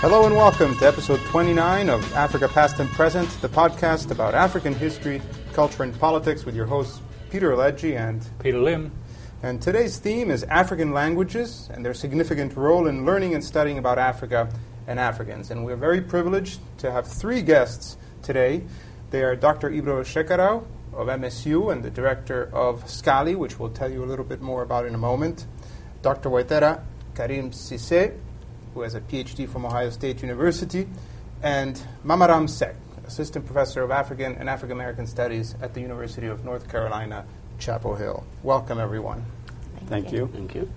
Hello and welcome to episode 29 of Africa Past and Present, the podcast about African history, culture, and politics with your hosts Peter Alegi and Peter Limb. And today's theme is African languages and their significant role in learning and studying about Africa and Africans. And we're very privileged to have three guests today. They are Dr. Ibro Chekaraou of MSU and the director of SCALI, which we'll tell you a little bit more about in a moment. Dr. Waithera Karim Sise, who has a PhD from Ohio State University, and Mamaram Seck, assistant professor of African and African American Studies at the University of North Carolina, Chapel Hill. Welcome, everyone. Thank you. Thank you.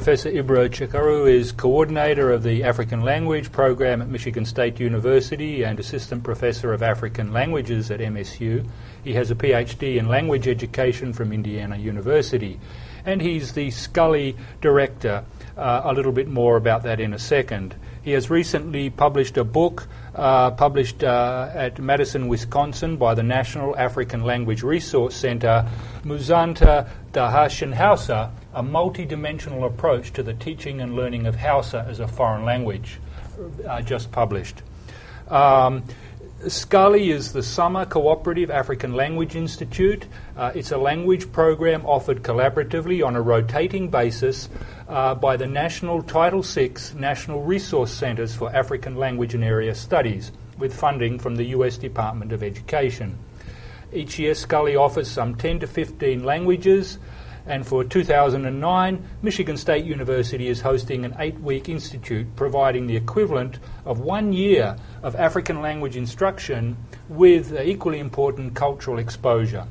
Professor Ibro Chekaraou is coordinator of the African Language Program at Michigan State University and assistant professor of African Languages at MSU. He has a PhD in language education from Indiana University. And he's the SCALI director. Uh, a little bit more about that in a second. He has recently published a book uh, published uh, at Madison, Wisconsin by the National African Language Resource Center, Muzanta Dahashan Hausa, a multidimensional approach to the teaching and learning of Hausa as a foreign language, uh, just published. Um, SCALI is the Summer Cooperative African Language Institute. Uh, it's a language program offered collaboratively on a rotating basis uh, by the National Title VI National Resource Centers for African Language and Area Studies, with funding from the U.S. Department of Education. Each year, SCALI offers some 10 to 15 languages. And for 2009, Michigan State University is hosting an eight week institute providing the equivalent of one year of African language instruction with equally important cultural exposure.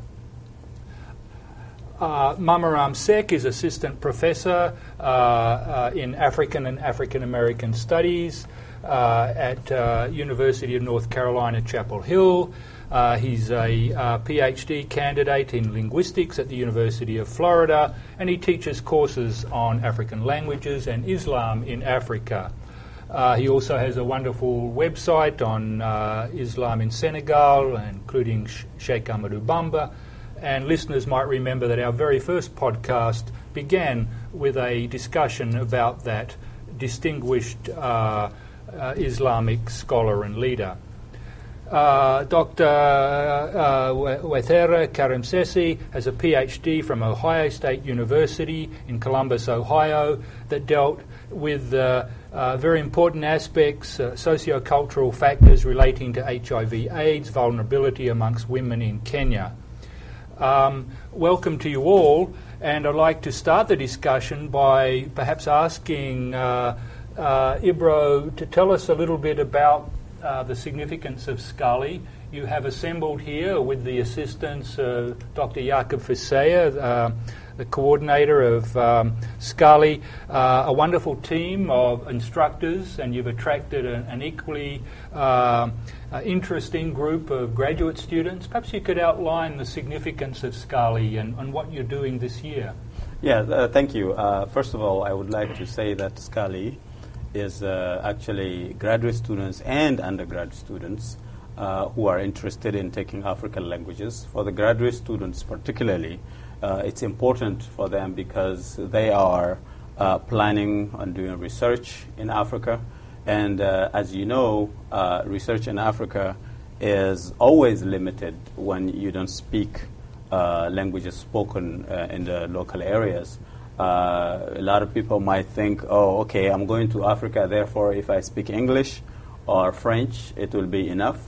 Uh, Mamaram Seck is assistant professor uh, uh, in African and African American Studies Uh, at uh, University of North Carolina, Chapel Hill. Uh, he's a uh, PhD candidate in linguistics at the University of Florida, and he teaches courses on African languages and Islam in Africa. Uh, he also has a wonderful website on Islam in Senegal, including Sheikh Ahmadou Bamba and listeners might remember that our very first podcast began with a discussion about that distinguished uh, uh, Islamic scholar and leader. Uh, Dr. Uh, Waithera Karim Sesi has a PhD from Ohio State University in Columbus, Ohio, that dealt with uh, uh, very important aspects, uh, socio-cultural factors relating to HIV/AIDS, vulnerability amongst women in Kenya. Um, welcome to you all, and I'd like to start the discussion by perhaps asking uh, Ibro to tell us a little bit about uh, the significance of SCALI. You have assembled here with the assistance of Dr. Jakob Fisseyer, the coordinator of um, SCALI, uh, a wonderful team of instructors, and you've attracted an, an equally uh, uh, interesting group of graduate students. Perhaps you could outline the significance of SCALI and, and what you're doing this year. Yeah, uh, thank you. Uh, first of all, I would like to say that SCALI is uh, actually graduate students and undergrad students uh, who are interested in taking African languages. For the graduate students, particularly, uh, it's important for them because they are planning on doing research in Africa and uh, as you know, uh, research in Africa is always limited when you don't speak uh, languages spoken uh, in the local areas. Uh, a lot of people might think, oh, okay, I'm going to Africa, therefore, if I speak English or French, it will be enough.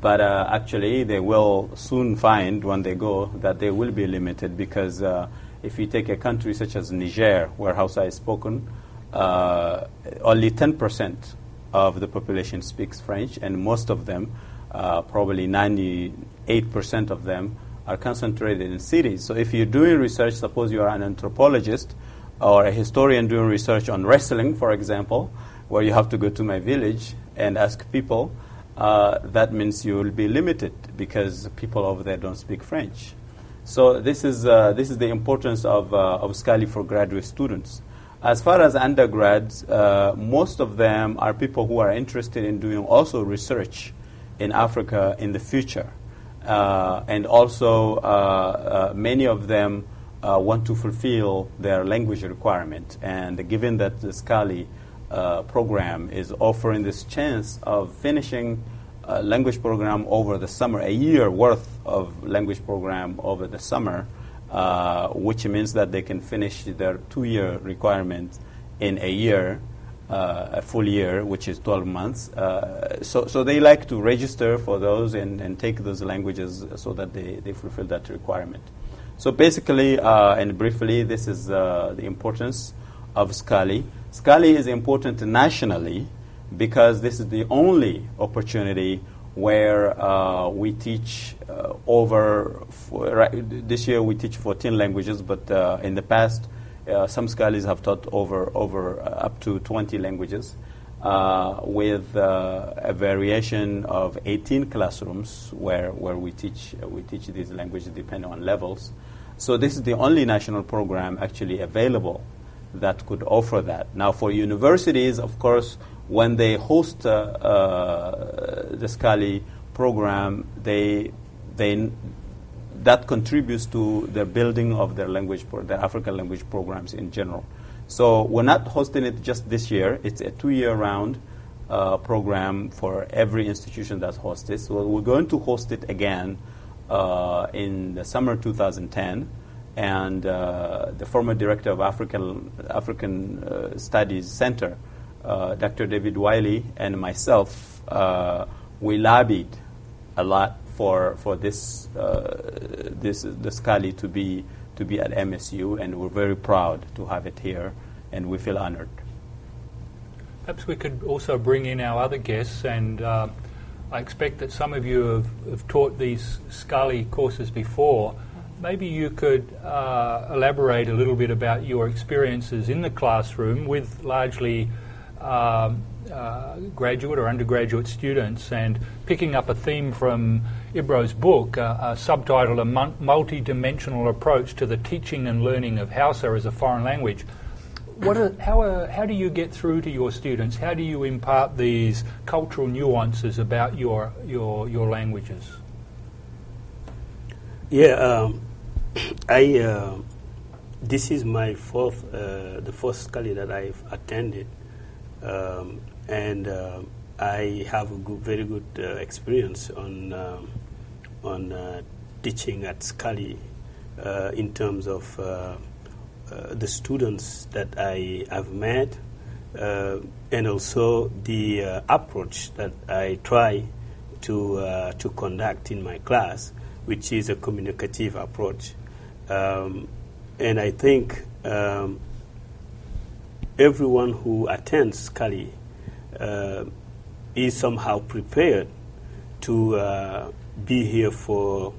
But uh, actually, they will soon find when they go that they will be limited because if you take a country such as Niger, where Hausa is spoken, uh, only 10% of the population speaks French, and most of them, uh, probably 98% of them, are concentrated in cities. So if you're doing research, suppose you are an anthropologist or a historian doing research on wrestling, for example, where you have to go to my village and ask people, uh, that means you will be limited because people over there don't speak French. So this is, uh, this is the importance of, uh, of SCALI for graduate students. As far as undergrads, uh, most of them are people who are interested in doing also research in Africa in the future. Uh, and also, uh, uh, many of them want to fulfill their language requirement. And given that the Scali program is offering this chance of finishing a language program over the summer, a year worth of language program over the summer, uh, which means that they can finish their two-year requirement in a year, uh, a full year, which is 12 months. Uh, so, so they like to register for those and, and take those languages so that they, they fulfill that requirement. So basically uh, and briefly, this is uh, the importance of Scali. Scali is important nationally because this is the only opportunity where uh, we teach uh, over, right, this year we teach 14 languages, but in the past, uh, some scholars have taught over, over uh, up to 20 languages. Uh, with a variation of 18 classrooms where, where we, teach, we teach these languages depending on levels. So this is the only national program actually available that could offer that. Now, for universities, of course, when they host uh, uh, the Scali program, they, they, that contributes to the building of their language, pro- their African language programs in general. So we're not hosting it just this year. It's a two-year round uh, program for every institution that hosts it. So we're going to host it again uh, in the summer 2010 and uh, the former director of African, African uh, Studies Center, uh, Dr. David Wiley, and myself, uh, we lobbied a lot for, for this, uh, this the Scali to be, to be at MSU, and we're very proud to have it here, and we feel honored. Perhaps we could also bring in our other guests, and uh, I expect that some of you have, have taught these Scali courses before maybe you could uh, elaborate a little bit about your experiences in the classroom with largely um, uh, graduate or undergraduate students and picking up a theme from Ibro's book, uh, subtitled A Multi-Dimensional Approach to the Teaching and Learning of Hausa as a Foreign Language. What are, how, are, how do you get through to your students? How do you impart these cultural nuances about your, your, your languages? Yeah, um, I uh, this is my fourth, uh, the first Scali that I've attended, um, and uh, I have a good, very good uh, experience on um, on uh, teaching at Scali uh, in terms of the students that I have met, and also the approach that I try to to conduct in my class, which is a communicative approach. Um, and I think um, everyone who attends Scali uh, is somehow prepared to uh, be here for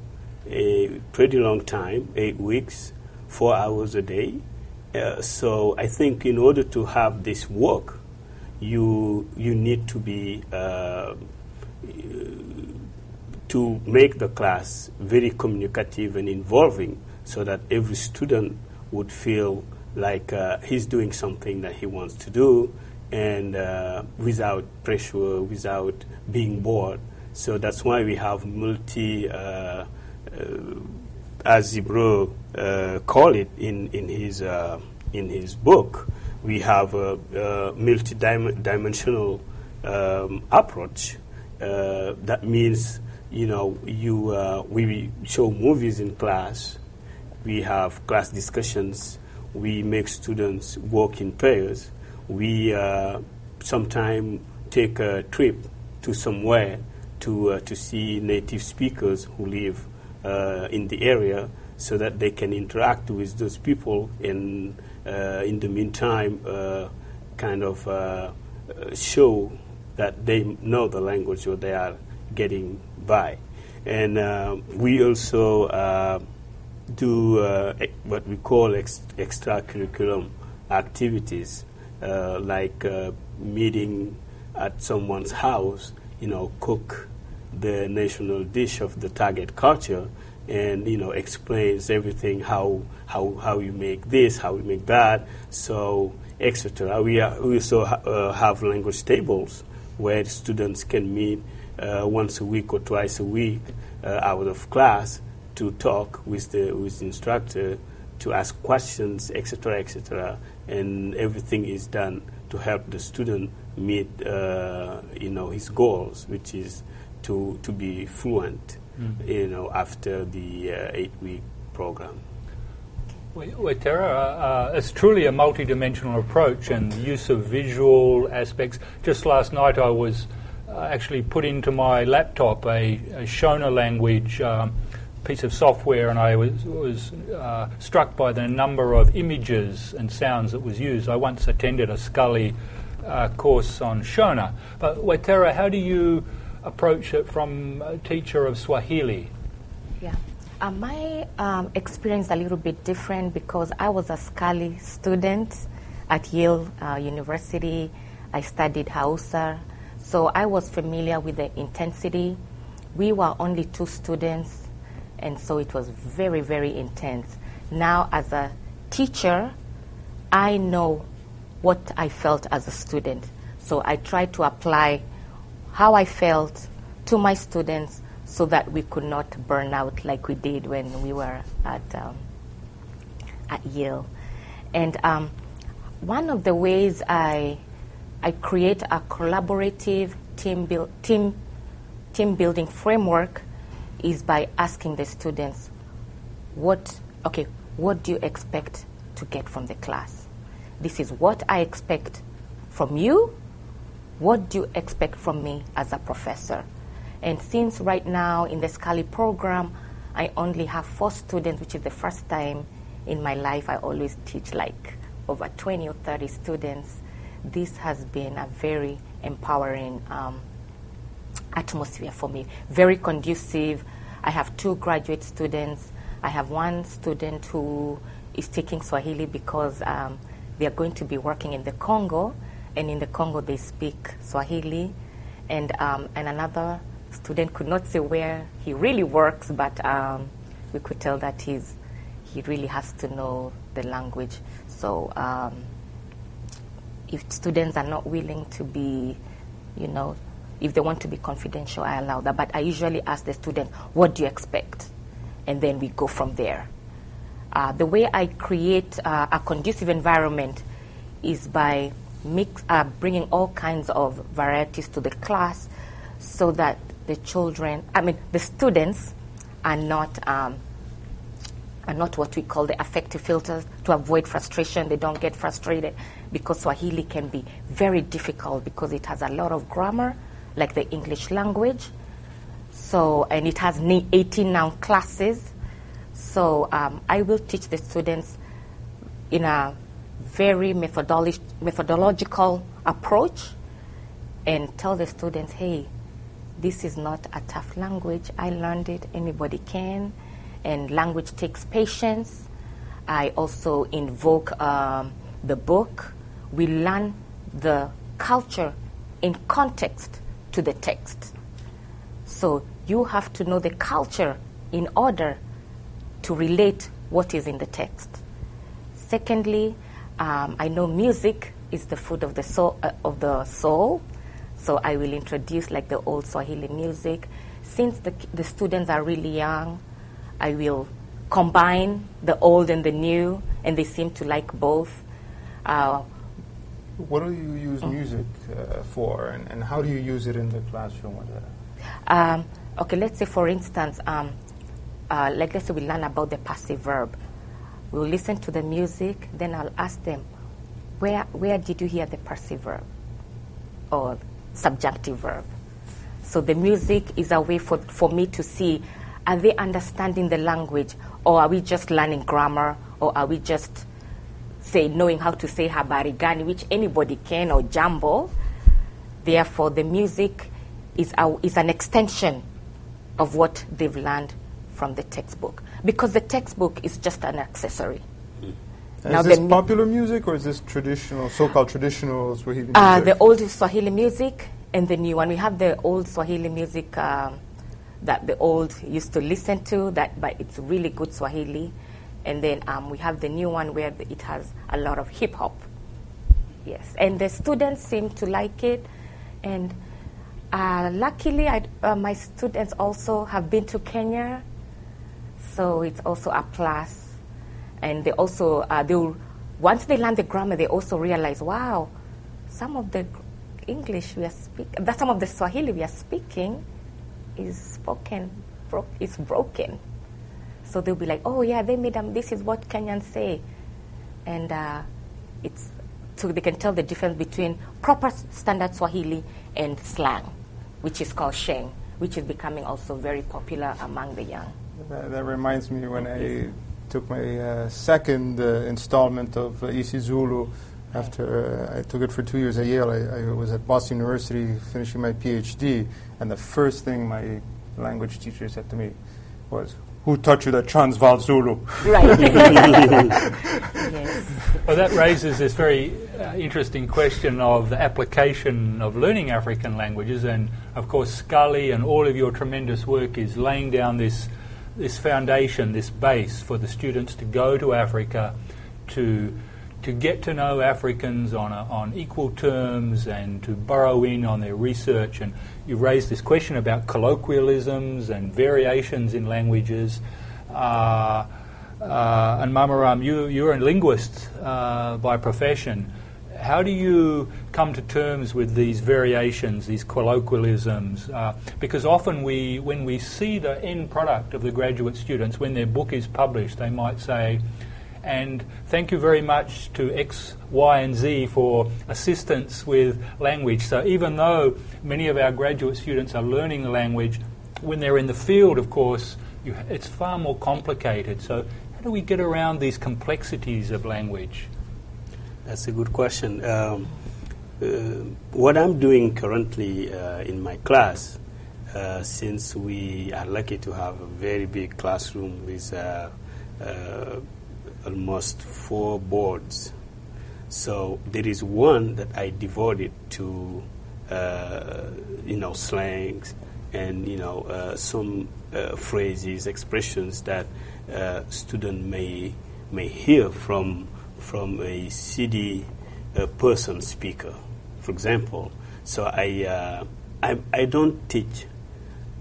a pretty long time eight weeks, four hours a day. Uh, so I think in order to have this work, you, you need to be uh, to make the class very communicative and involving so that every student would feel like uh, he's doing something that he wants to do and uh, without pressure, without being bored. So that's why we have multi, uh, uh as Ibro uh, call it in, in, his, uh, in his book, we have a, a multi-dimensional um, approach. that means, you know, you, we show movies in class, we have class discussions. We make students work in pairs. We uh, sometimes take a trip to somewhere to, uh, to see native speakers who live uh, in the area so that they can interact with those people and uh, in the meantime uh, kind of uh, show that they know the language or they are getting by. And we also do uh, what we call ex- extracurriculum activities, uh, like uh, meeting at someone's house, you know, cook the national dish of the target culture, and you know, explains everything how how how you make this, how you make that, so etc. We, are, we also ha- uh, have language tables where students can meet uh, once a week or twice a week uh, out of class to talk with the with the instructor, to ask questions, etc., etc., and everything is done to help the student meet, uh, you know, his goals, which is to to be fluent, Mm. you know, after the uh, eight-week program. Waithera, uh, it's truly a multidimensional approach and the use of visual aspects. Just last night, I was uh, actually put into my laptop a, a Shona language um, piece of software, and I was, was uh, struck by the number of images and sounds that was used. I once attended a SCALI uh, course on Shona. But Waithera, how do you approach it from a teacher of Swahili? Yeah. Uh, my um, experience a little bit different because I was a SCALI student at Yale uh, University. I studied Hausa, so I was familiar with the intensity. We were only two students, and so it was very, very intense. Now, as a teacher, I know what I felt as a student, so I try to apply how I felt to my students so that we could not burn out like we did when we were at, um, at Yale. And um, one of the ways I, I create a collaborative team, build, team, team building framework is by asking the students, what, okay, what do you expect to get from the class? This is what I expect from you. What do you expect from me as a professor? And since right now in the SCALI program, I only have four students, which is the first time in my life I always teach like over 20 or 30 students. This has been a very empowering um, atmosphere for me, very conducive. I have two graduate students. I have one student who is taking Swahili because um, they are going to be working in the Congo, and in the Congo they speak Swahili, and um, and another student could not say where he really works, but um, we could tell that he's he really has to know the language. So um, if students are not willing to be, you know, if they want to be confidential, I allow that. But I usually ask the student, "What do you expect?" and then we go from there. Uh, the way I create uh, a conducive environment is by mix, uh, bringing all kinds of varieties to the class so that the children, I mean, the students are not, um, are not what we call the affective filters to avoid frustration. They don't get frustrated because Swahili can be very difficult because it has a lot of grammar, like the English language. So, and it has 18 noun classes. So um, I will teach the students in a very methodolo- methodological approach and tell the students, hey, this is not a tough language. I learned it, anybody can. And language takes patience. I also invoke um, the book. We learn the culture in context to the text. So you have to know the culture in order to relate what is in the text. Secondly, um, I know music is the food of the soul, uh, of the soul, so I will introduce like the old Swahili music. Since the, the students are really young, I will combine the old and the new, and they seem to like both. Uh, What do you use music uh, for, and, and how do you use it in the classroom? Um, okay, let's say for instance, um, uh, like let's say we learn about the passive verb. We'll listen to the music, then I'll ask them, where where did you hear the passive verb or subjunctive verb? So the music is a way for, for me to see are they understanding the language or are we just learning grammar or are we just say knowing how to say habari gani, which anybody can or jambo. Therefore, the music is, a, is an extension of what they've learned from the textbook because the textbook is just an accessory. Now is this mu- popular music or is this traditional, so-called traditional Swahili music? Uh, the old Swahili music and the new one. We have the old Swahili music um, that the old used to listen to, that but it's really good Swahili. And then um, we have the new one where it has a lot of hip hop. Yes, and the students seem to like it, and Uh, luckily, I, uh, my students also have been to Kenya, so it's also a plus. And they also, uh, they will, once they learn the grammar, they also realize, wow, some of the English we are speaking, some of the Swahili we are speaking is spoken, bro- is broken. So they'll be like, oh yeah, they made them. This is what Kenyans say, and uh, it's so they can tell the difference between proper standard Swahili and slang, which is called sheng, which is becoming also very popular among the young. That, that reminds me when I took my uh, second uh, installment of uh, isiZulu after uh, I took it for two years at Yale. I, I was at Boston University finishing my PhD, and the first thing my language teacher said to me was, "Who taught you the Transvaal Zulu?" Right. yes. Well, that raises this very uh, interesting question of the application of learning African languages, and of course, SCALI and all of your tremendous work is laying down this this foundation, this base for the students to go to Africa, to to get to know Africans on a, on equal terms, and to burrow in on their research. And you raised this question about colloquialisms and variations in languages. Uh, uh, and Mamaram, you, you're a linguist uh, by profession. How do you come to terms with these variations, these colloquialisms? Uh, because often we, when we see the end product of the graduate students, when their book is published, they might say, and thank you very much to X, Y, and Z for assistance with language. So even though many of our graduate students are learning the language, when they're in the field, of course, you, it's far more complicated. So how do we get around these complexities of language? That's a good question. Um, uh, what I'm doing currently uh, in my class, uh, since we are lucky to have a very big classroom with uh, uh, almost four boards, so there is one that I devoted to, uh, you know, slangs and you know uh, some uh, phrases, expressions that uh, student may may hear from from a CD uh, person speaker, for example. So I uh, I, I don't teach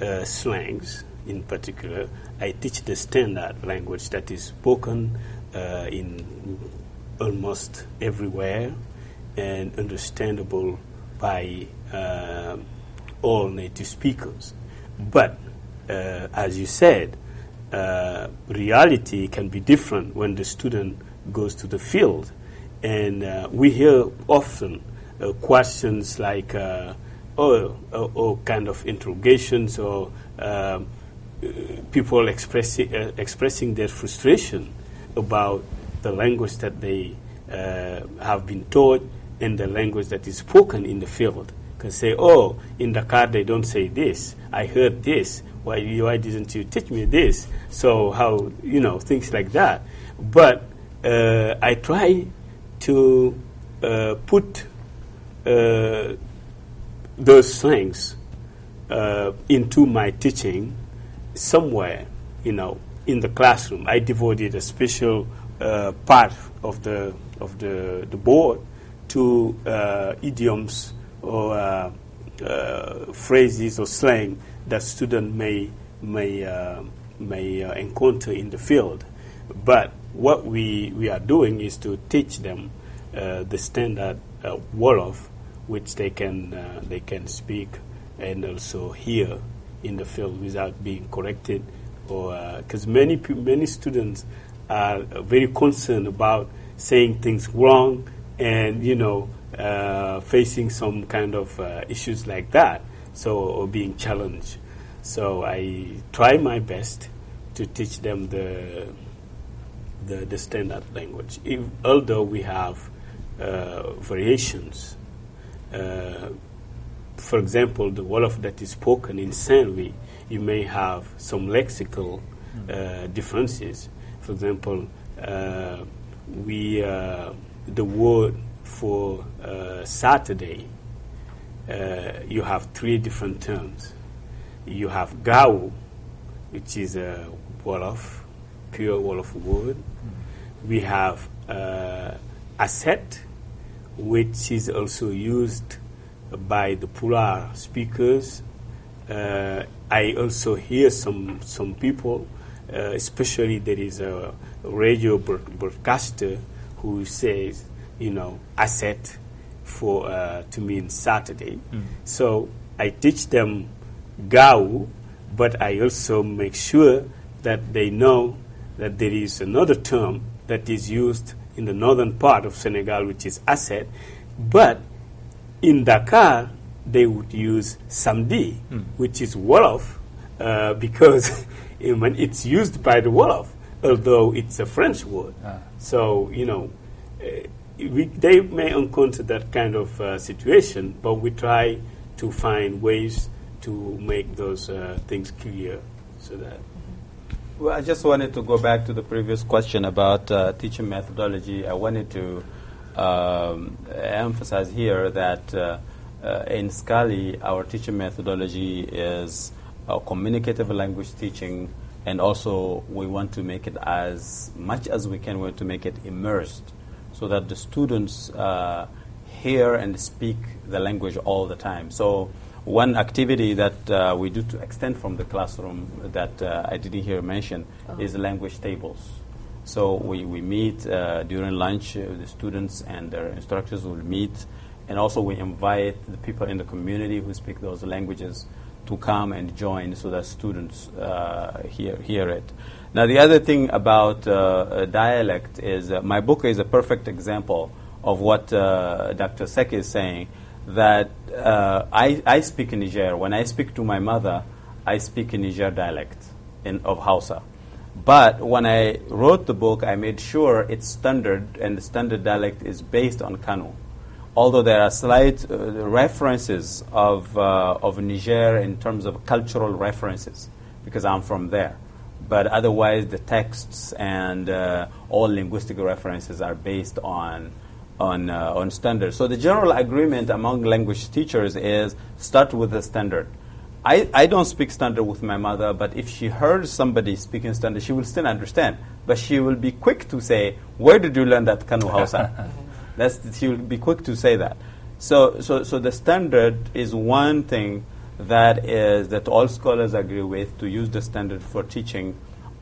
uh, slangs in particular. I teach the standard language that is spoken uh, in almost everywhere and understandable by uh, all native speakers. But uh, as you said, uh, reality can be different when the student goes to the field. And uh, we hear often uh, questions like, uh, oh, oh, oh, kind of interrogations or people expressing, uh, expressing their frustration about the language that they uh, have been taught and the language that is spoken in the field. Can say, oh, in the car they don't say this. I heard this. Why, why didn't you teach me this? So how you know things like that. But uh, I try to uh, put uh, those things uh, into my teaching somewhere, you know, in the classroom. I devoted a special uh, part of the of the, the board to uh, idioms or uh, uh, phrases or slang that students may may uh, may uh, encounter in the field. But what we, we are doing is to teach them the standard Wolof, which they can they can speak and also hear in the field without being corrected, or because many many students are very concerned about saying things wrong and you know uh, facing some kind of uh, issues like that, so or being challenged. So I try my best to teach them the the, the standard language. If, although we have uh, variations, uh, for example, the Wolof that is spoken in Saint Louis, you may have some lexical uh, differences. For example, uh, we uh, the word for uh, Saturday, uh, you have three different terms. You have Gau, which is a Wolof, pure Wolof word. We have uh, Asset, which is also used by the Pula speakers. Uh, I also hear some some people, uh, especially there is a radio broadcaster who says, you know, asset for uh, to mean Saturday. Mm. So I teach them Gau, but I also make sure that they know that there is another term that is used in the northern part of Senegal, which is asset. But in Dakar, they would use samedi, mm. which is Wolof, uh, because when it's used by the Wolof, although it's a French word. Ah. So, you know, uh, we, they may encounter that kind of uh, situation, but we try to find ways to make those uh, things clear so that. Well, I just wanted to go back to the previous question about uh, teaching methodology. I wanted to um, emphasize here that uh, uh, in SCALI, our teaching methodology is communicative language teaching, and also we want to make it as much as we can, we want to make it immersed so that the students uh, hear and speak the language all the time. So one activity that uh, we do to extend from the classroom that uh, I didn't hear mentioned oh. is language tables. So we, we meet uh, during lunch, uh, the students and their instructors will meet, and also we invite the people in the community who speak those languages to come and join so that students uh, hear, hear it. Now, the other thing about uh, dialect is my book is a perfect example of what Dr. Seck is saying that uh, I, I speak in Niger. When I speak to my mother, I speak in Niger dialect in, of Hausa. But when I wrote the book, I made sure it's standard, and the standard dialect is based on Kano. Although there are slight uh, references of, uh, of Niger in terms of cultural references, because I'm from there. But otherwise, the texts and uh, all linguistic references are based on on, uh, on standards. So the general agreement among language teachers is start with the standard. I, I don't speak standard with my mother, but if she heard somebody speaking standard, she will still understand. But she will be quick to say, where did you learn that Kano Hausa? That's, she will be quick to say that. So, so, so the standard is one thing that is that all scholars agree with to use the standard for teaching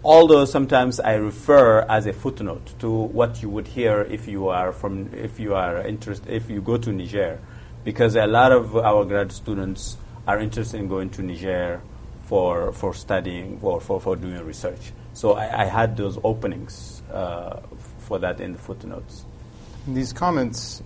although sometimes I refer as a footnote to what you would hear if you are from if you are interested if you go to Niger, because a lot of our grad students are interested in going to Niger for for studying or for, for doing research. So I, I had those openings uh, for that in the footnotes. These comments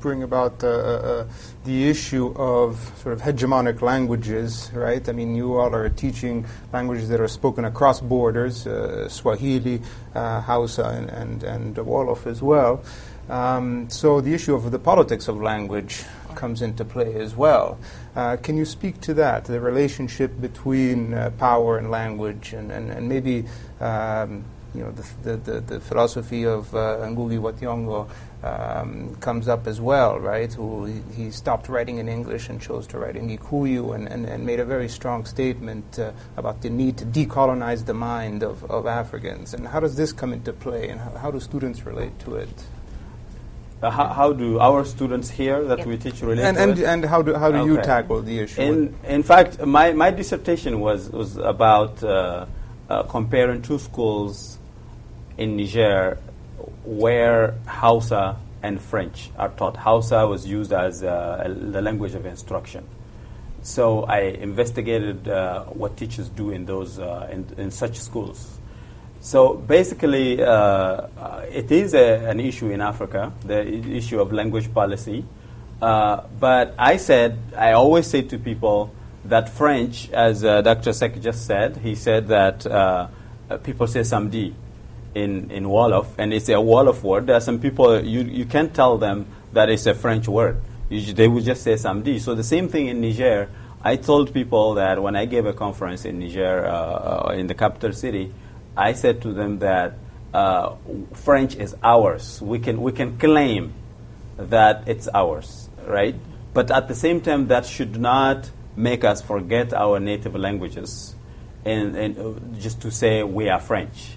bring about uh, uh, the issue of sort of hegemonic languages, right? I mean, you all are teaching languages that are spoken across borders, uh, Swahili, uh, Hausa, and, and, and Wolof as well. Um, so the issue of the politics of language comes into play as well. Uh, can you speak to that, the relationship between uh, power and language, and, and, and maybe um, you know, the, the, the, philosophy of uh, Ngugi wa Thiong'o um, comes up as well, right? Who he, he, stopped writing in English and chose to write in Gikuyu and, and, and made a very strong statement uh, about the need to decolonize the mind of, of Africans. And how does this come into play, and how, how do students relate to it? Uh, how, how, do our students here that yep. we teach relate and, and. And how do, how do okay. you tackle the issue? In, in fact, my, my dissertation was, was about uh, uh comparing two schools in Niger where Hausa and French are taught. Hausa was used as uh, the language of instruction. So I investigated uh, what teachers do in those uh, in, in, such schools. So basically, uh, uh, it is a, an issue in Africa, the issue of language policy. Uh, but I said, I always say to people that French, as Dr. Seck just said, he said that people say samedi in, in Wolof, and it's a Wolof word. There are some people, you, you can't tell them that it's a French word. You, they would just say samedi. So the same thing in Niger. I told people that when I gave a conference in Niger, uh, uh, in the capital city, I said to them that uh, French is ours. We can, we can claim that it's ours, right? But at the same time, that should not make us forget our native languages and, and uh, just to say we are French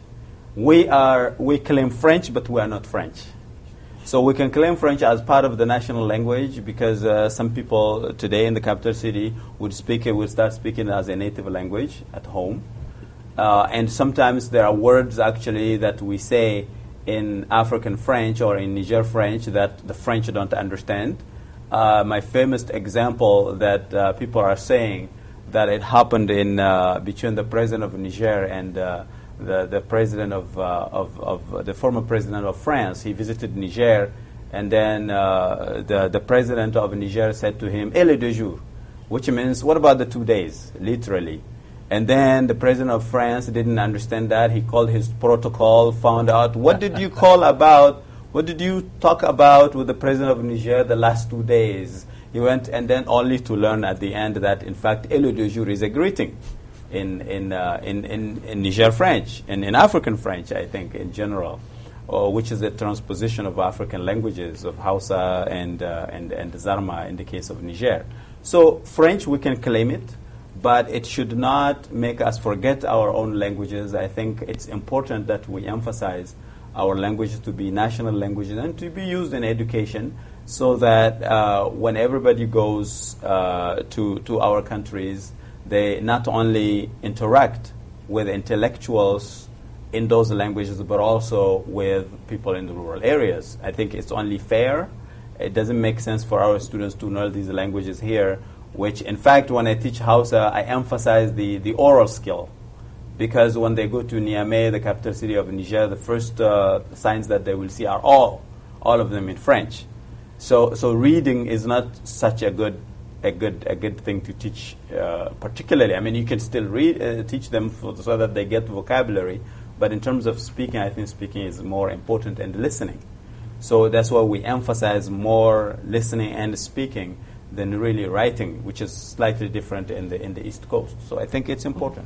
we, are, we claim French, but we are not French. So we can claim French as part of the national language because uh, some people today in the capital city would speak it, would start speaking as a native language at home. Uh, and sometimes there are words actually that we say in African French or in Niger French that the French don't understand. Uh, my famous example that uh, people are saying that it happened in uh, between the president of Niger and uh, the, the president of, uh, of, of, the former president of France. He visited Niger, and then the, the president of Niger said to him, "Et les deux jours," which means, "What about the two days?" Literally. And then the president of France didn't understand that. He called his protocol, found out what did you call about, what did you talk about with the president of Niger the last two days? He went and then only to learn at the end that in fact "Et le deux jours" is a greeting in in, uh, in, in, in Niger French and in African French, I think in general, or which is a transposition of African languages of Hausa and uh, and and Zarma in the case of Niger. So French we can claim it but it should not make us forget our own languages. I think it's important that we emphasize our languages to be national languages and to be used in education so that uh, when everybody goes uh, to, to our countries, they not only interact with intellectuals in those languages, but also with people in the rural areas. I think it's only fair. It doesn't make sense for our students to know these languages here which in fact when I teach Hausa, I emphasize the, the oral skill. Because when they go to Niamey, the capital city of Niger, the first uh, signs that they will see are all, all of them in French. So, so reading is not such a good, a good, a good thing to teach, uh, particularly. I mean, you can still read, uh, teach them for, so that they get vocabulary, but in terms of speaking, I think speaking is more important and listening. So that's why we emphasize more listening and speaking than really writing, which is slightly different in the in the East Coast. So I think it's important.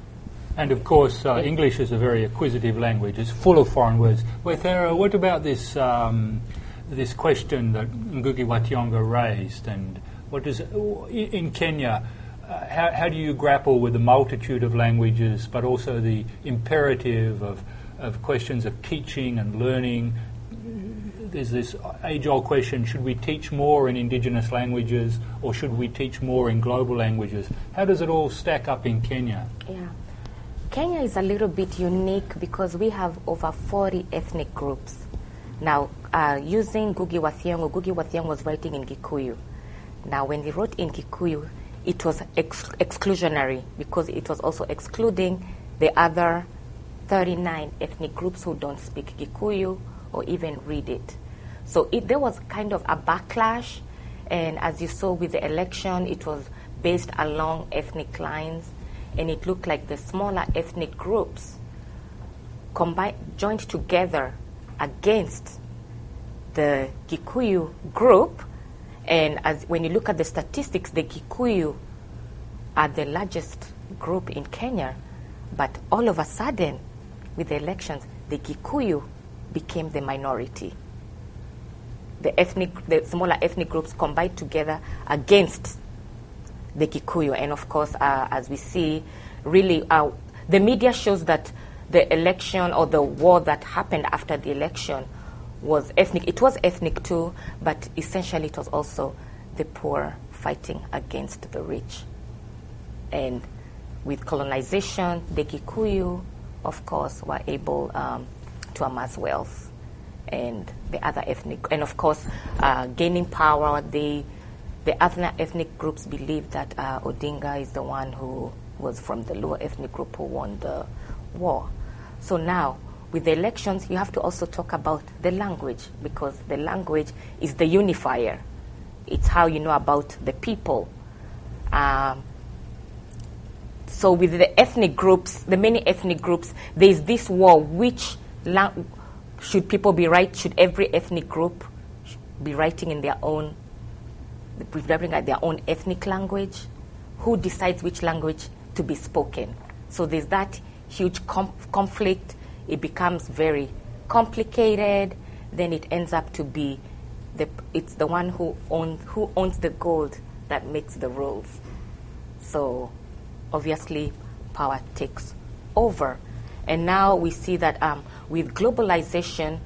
And of course, uh, English is a very acquisitive language. It's full of foreign words. Waithera, what about this um, this question that Ngugi wa Thiong'o raised, and what does in Kenya? Uh, how, how do you grapple with the multitude of languages, but also the imperative of, of questions of teaching and learning there's this age old question should we teach more in indigenous languages or should we teach more in global languages? How does it all stack up in Kenya? Yeah. Kenya is a little bit unique because we have over 40 ethnic groups. Now, uh, using Ngugi wa Thiong'o, Ngugi was writing in Gikuyu. Now, when he wrote in Gikuyu, it was ex- exclusionary because it was also excluding the other 39 ethnic groups who don't speak Gikuyu or even read it. So it, there was kind of a backlash, and as you saw with the election, it was based along ethnic lines, and it looked like the smaller ethnic groups combined, joined together against the Gikuyu group. And as when you look at the statistics, the Gikuyu are the largest group in Kenya, but all of a sudden, with the elections, the Gikuyu became the minority the ethnic, the smaller ethnic groups combined together against the Kikuyu. And of course, uh, as we see, really, uh, the media shows that the election or the war that happened after the election was ethnic. It was ethnic too, but essentially it was also the poor fighting against the rich. And with colonization, the Kikuyu, of course, were able um, to amass wealth and the other ethnic, and of course, uh, gaining power. They, the other ethnic groups believe that uh, Odinga is the one who was from the lower ethnic group who won the war. So now, with the elections, you have to also talk about the language because the language is the unifier. It's how you know about the people. Um, so with the ethnic groups, the many ethnic groups, there is this war which language should people be right? Should every ethnic group be writing in their own, developing their own ethnic language? Who decides which language to be spoken? So there's that huge conflict. It becomes very complicated. Then it ends up to be the, it's the one who owns who owns the gold that makes the rules. So obviously, power takes over, and now we see that um, with globalization,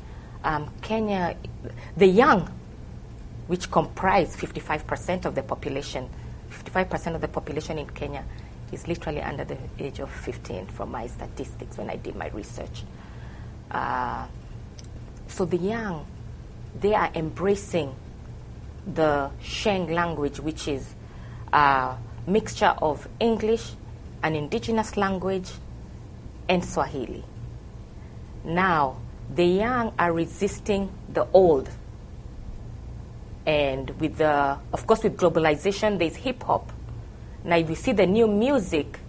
um, Kenya, the young, which comprise 55% of the population, 55% of the population in Kenya is literally under the age of 15 from my statistics when I did my research. Uh, so the young, they are embracing the Sheng language, which is a mixture of English, an indigenous language, and Swahili. Now, the young are resisting the old. And with the, of course, with globalization, there's hip hop. Now, if you see the new music,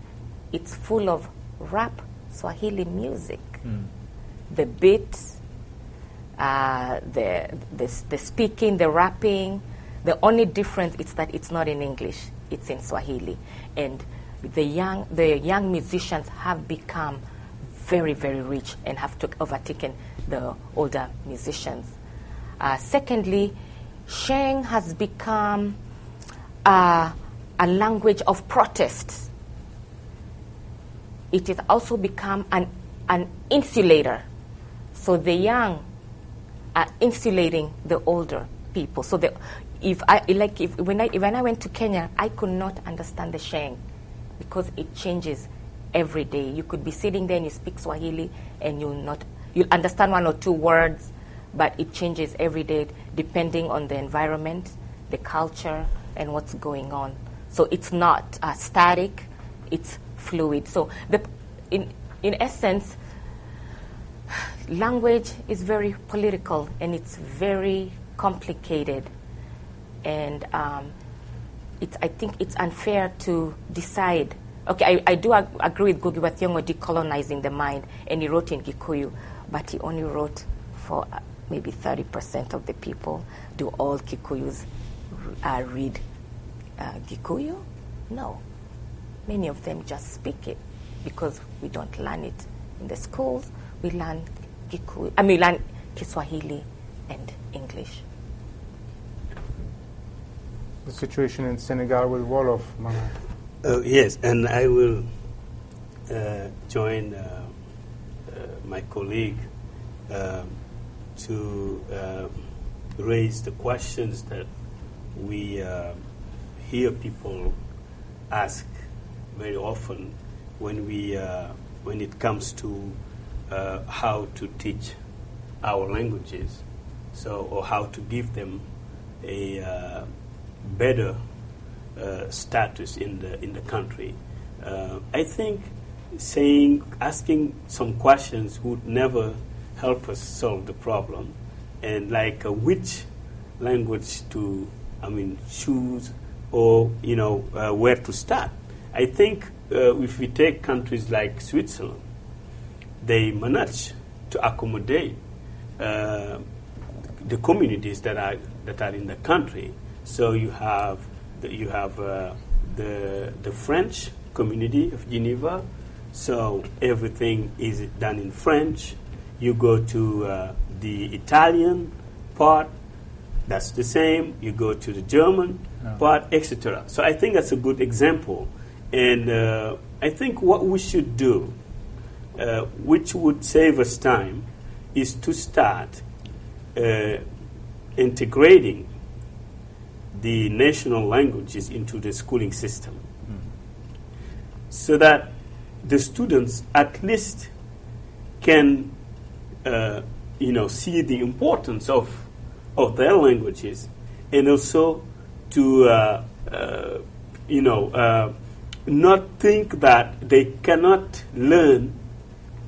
it's full of rap Swahili music. The beats, uh, the, the, the speaking, the rapping. The only difference is that it's not in English, it's in Swahili. And the young, the young musicians have become very, very rich and have took, overtaken the older musicians. Uh, secondly, Sheng has become uh, a language of protest. It has also become an, an insulator. So the young are insulating the older people. So the, if I like if when I when I went to Kenya, I could not understand the Sheng because it changes every day. You could be sitting there and you speak Swahili and you'll not you'll understand one or two words, but it changes every day depending on the environment, the culture, and what's going on. So it's not uh, static; it's fluid. So the in in essence, language is very political and it's very complicated, and um, it's, I think it's unfair to decide. Okay, I, I do ag- agree with Ngugi decolonizing the mind, and he wrote in Gikuyu, but he only wrote for uh, maybe 30% of the people. Do all Kikuyus uh, read uh, Gikuyu? No. Many of them just speak it because we don't learn it in the schools. We learn Gikuyu, I mean, learn Kiswahili and English. The situation in Senegal with Wolof, Mama. Uh, yes, and I will uh, join uh, uh, my colleague um, to uh, raise the questions that we uh, hear people ask very often when we uh, when it comes to uh, how to teach our languages, so or how to give them a uh, better uh, status in the in the country. Uh, I think saying asking some questions would never help us solve the problem, and like uh, which language to I mean choose or you know uh, where to start. I think uh, if we take countries like Switzerland, they manage to accommodate uh, the communities that are that are in the country. So you have the, you have uh, the the French community of Geneva. So everything is done in French. You go to uh, the Italian part, that's the same. You go to the German part, etc. So I think that's a good example. And uh, I think what we should do, uh, which would save us time, is to start uh, integrating the national languages into the schooling system. So that the students at least can uh, you know see the importance of of their languages and also to uh, uh, you know uh, not think that they cannot learn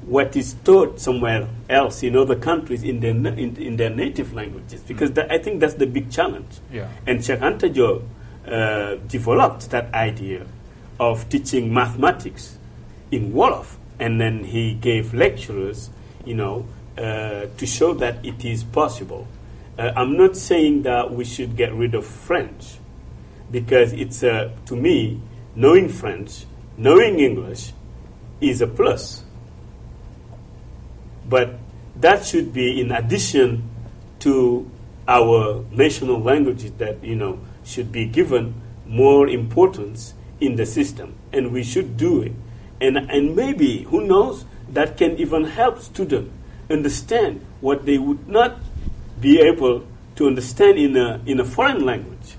what is taught somewhere else in other countries in their na- in, in their native languages because that, I think that's the big challenge Yeah. and Cheikh Anta Diop, uh, developed that idea of teaching mathematics in Wolof, and then he gave lecturers, you know, uh, to show that it is possible. Uh, I'm not saying that we should get rid of French, because it's uh, to me knowing French, knowing English, is a plus. But that should be in addition to our national languages that you know should be given more importance in the system, and we should do it. And and maybe who knows that can even help students understand what they would not be able to understand in a, in a foreign language.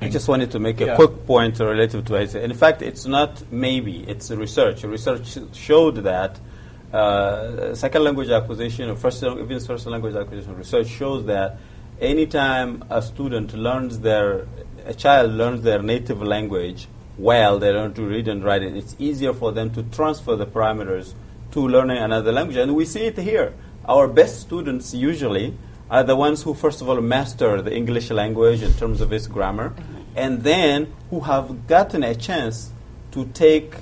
I just wanted to make a Yeah. quick point relative to it. In fact, it's not maybe, it's research. Research showed that uh, second language acquisition, or first, even first language acquisition, research shows that anytime a student learns their, a child learns their native language well, they learn to read and write it, it's easier for them to transfer the parameters to learning another language. And we see it here. Our best students usually are the ones who, first of all, master the English language in terms of its grammar, and then who have gotten a chance to take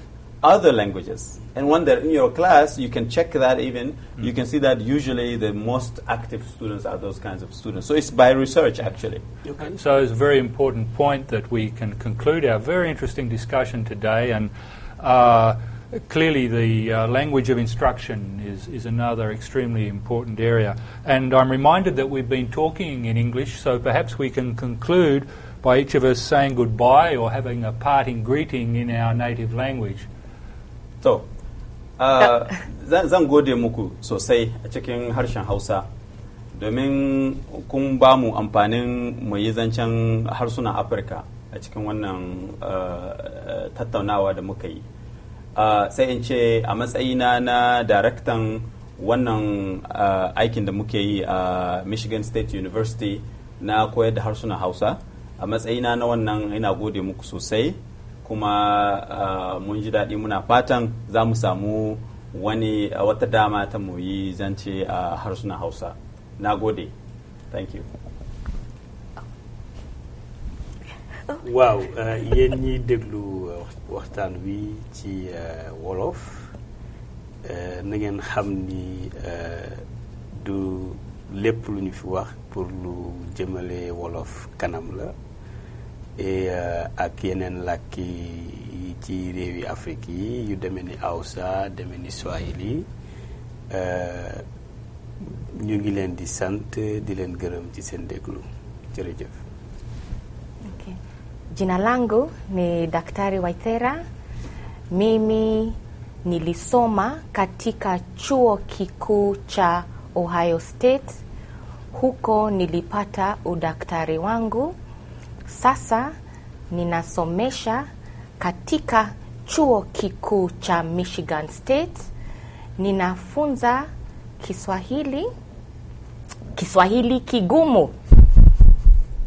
other languages. And when they're in your class, you can check that even. You can see that usually the most active students are those kinds of students. So it's by research, actually. Okay. So it's a very important point that we can conclude our very interesting discussion today. And uh, clearly, the uh, language of instruction is, is another extremely important area. And I'm reminded that we've been talking in English, so perhaps we can conclude by each of us saying goodbye or having a parting greeting in our native language. To, zan gode muku sosai a cikin harshen Hausa. Domin kun ba mu amfanin mu yi zancen harsunan Afirka a cikin wannan tattaunawa da muka yi. Sai in ce a matsayina na daraktan wannan aikin da muke yi a Michigan State University na koyar da harsunan Hausa a matsayina na wannan ina gode muku sosai. Kuma uh, mun ji daɗi muna fatan za mu samu wani uh, wata dama ta mu yi zance a harsunan Hausa. Na gode. Thank you. Waaw euh, yéen ñiy déglu waxtaan wi ci euh, wolof euh, na ngeen xam ni du lépp lu ñu fi wax pour lu jëmale wolof kanam la. Et euh, ak yeneen làkk yi ci réewi Afrique yi yu demee ni Hausa demee ni Swahili euh, ñu ngi leen di sant di leen gërëm ci seen déglu jërëjëf. Okay. Jina langu ni Daktari Waithera. Mimi nilisoma katika chuo kikuu cha Ohio State. Huko nilipata udaktari wangu. Sasa ninasomesha katika chuo kikuu cha Michigan State. Ninafunza Kiswahili, Kiswahili kigumu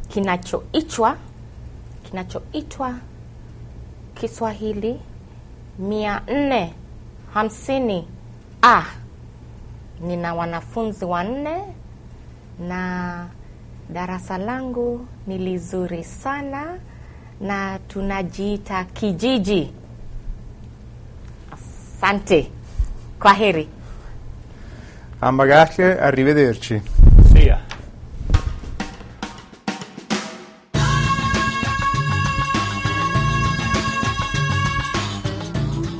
kinachoitwa kinachoitwa Kiswahili mia nne hamsini a. Nina wanafunzi wanne na darasa langu ni lizuri sana na tunajiita kijiji. Asante, kwa heri. Ambagache, arrivederci. See ya.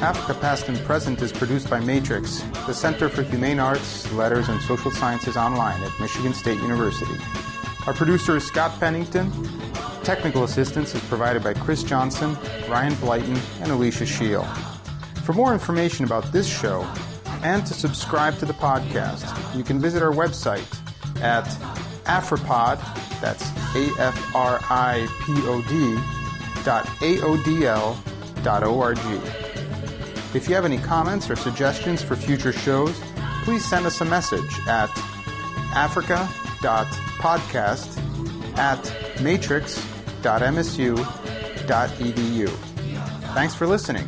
Africa Past and Present is produced by Matrix, the Center for Humane Arts, Letters, and Social Sciences online at Michigan State University. Our producer is Scott Pennington. Technical assistance is provided by Chris Johnson, Ryan Blyton, and Alicia Shield. For more information about this show and to subscribe to the podcast, you can visit our website at Afripod, that's A-F-R-I-P-O-D, dot A-O-D-L dot O-R-G. If you have any comments or suggestions for future shows, please send us a message at africa.podcast at matrix.msu.edu. Thanks for listening.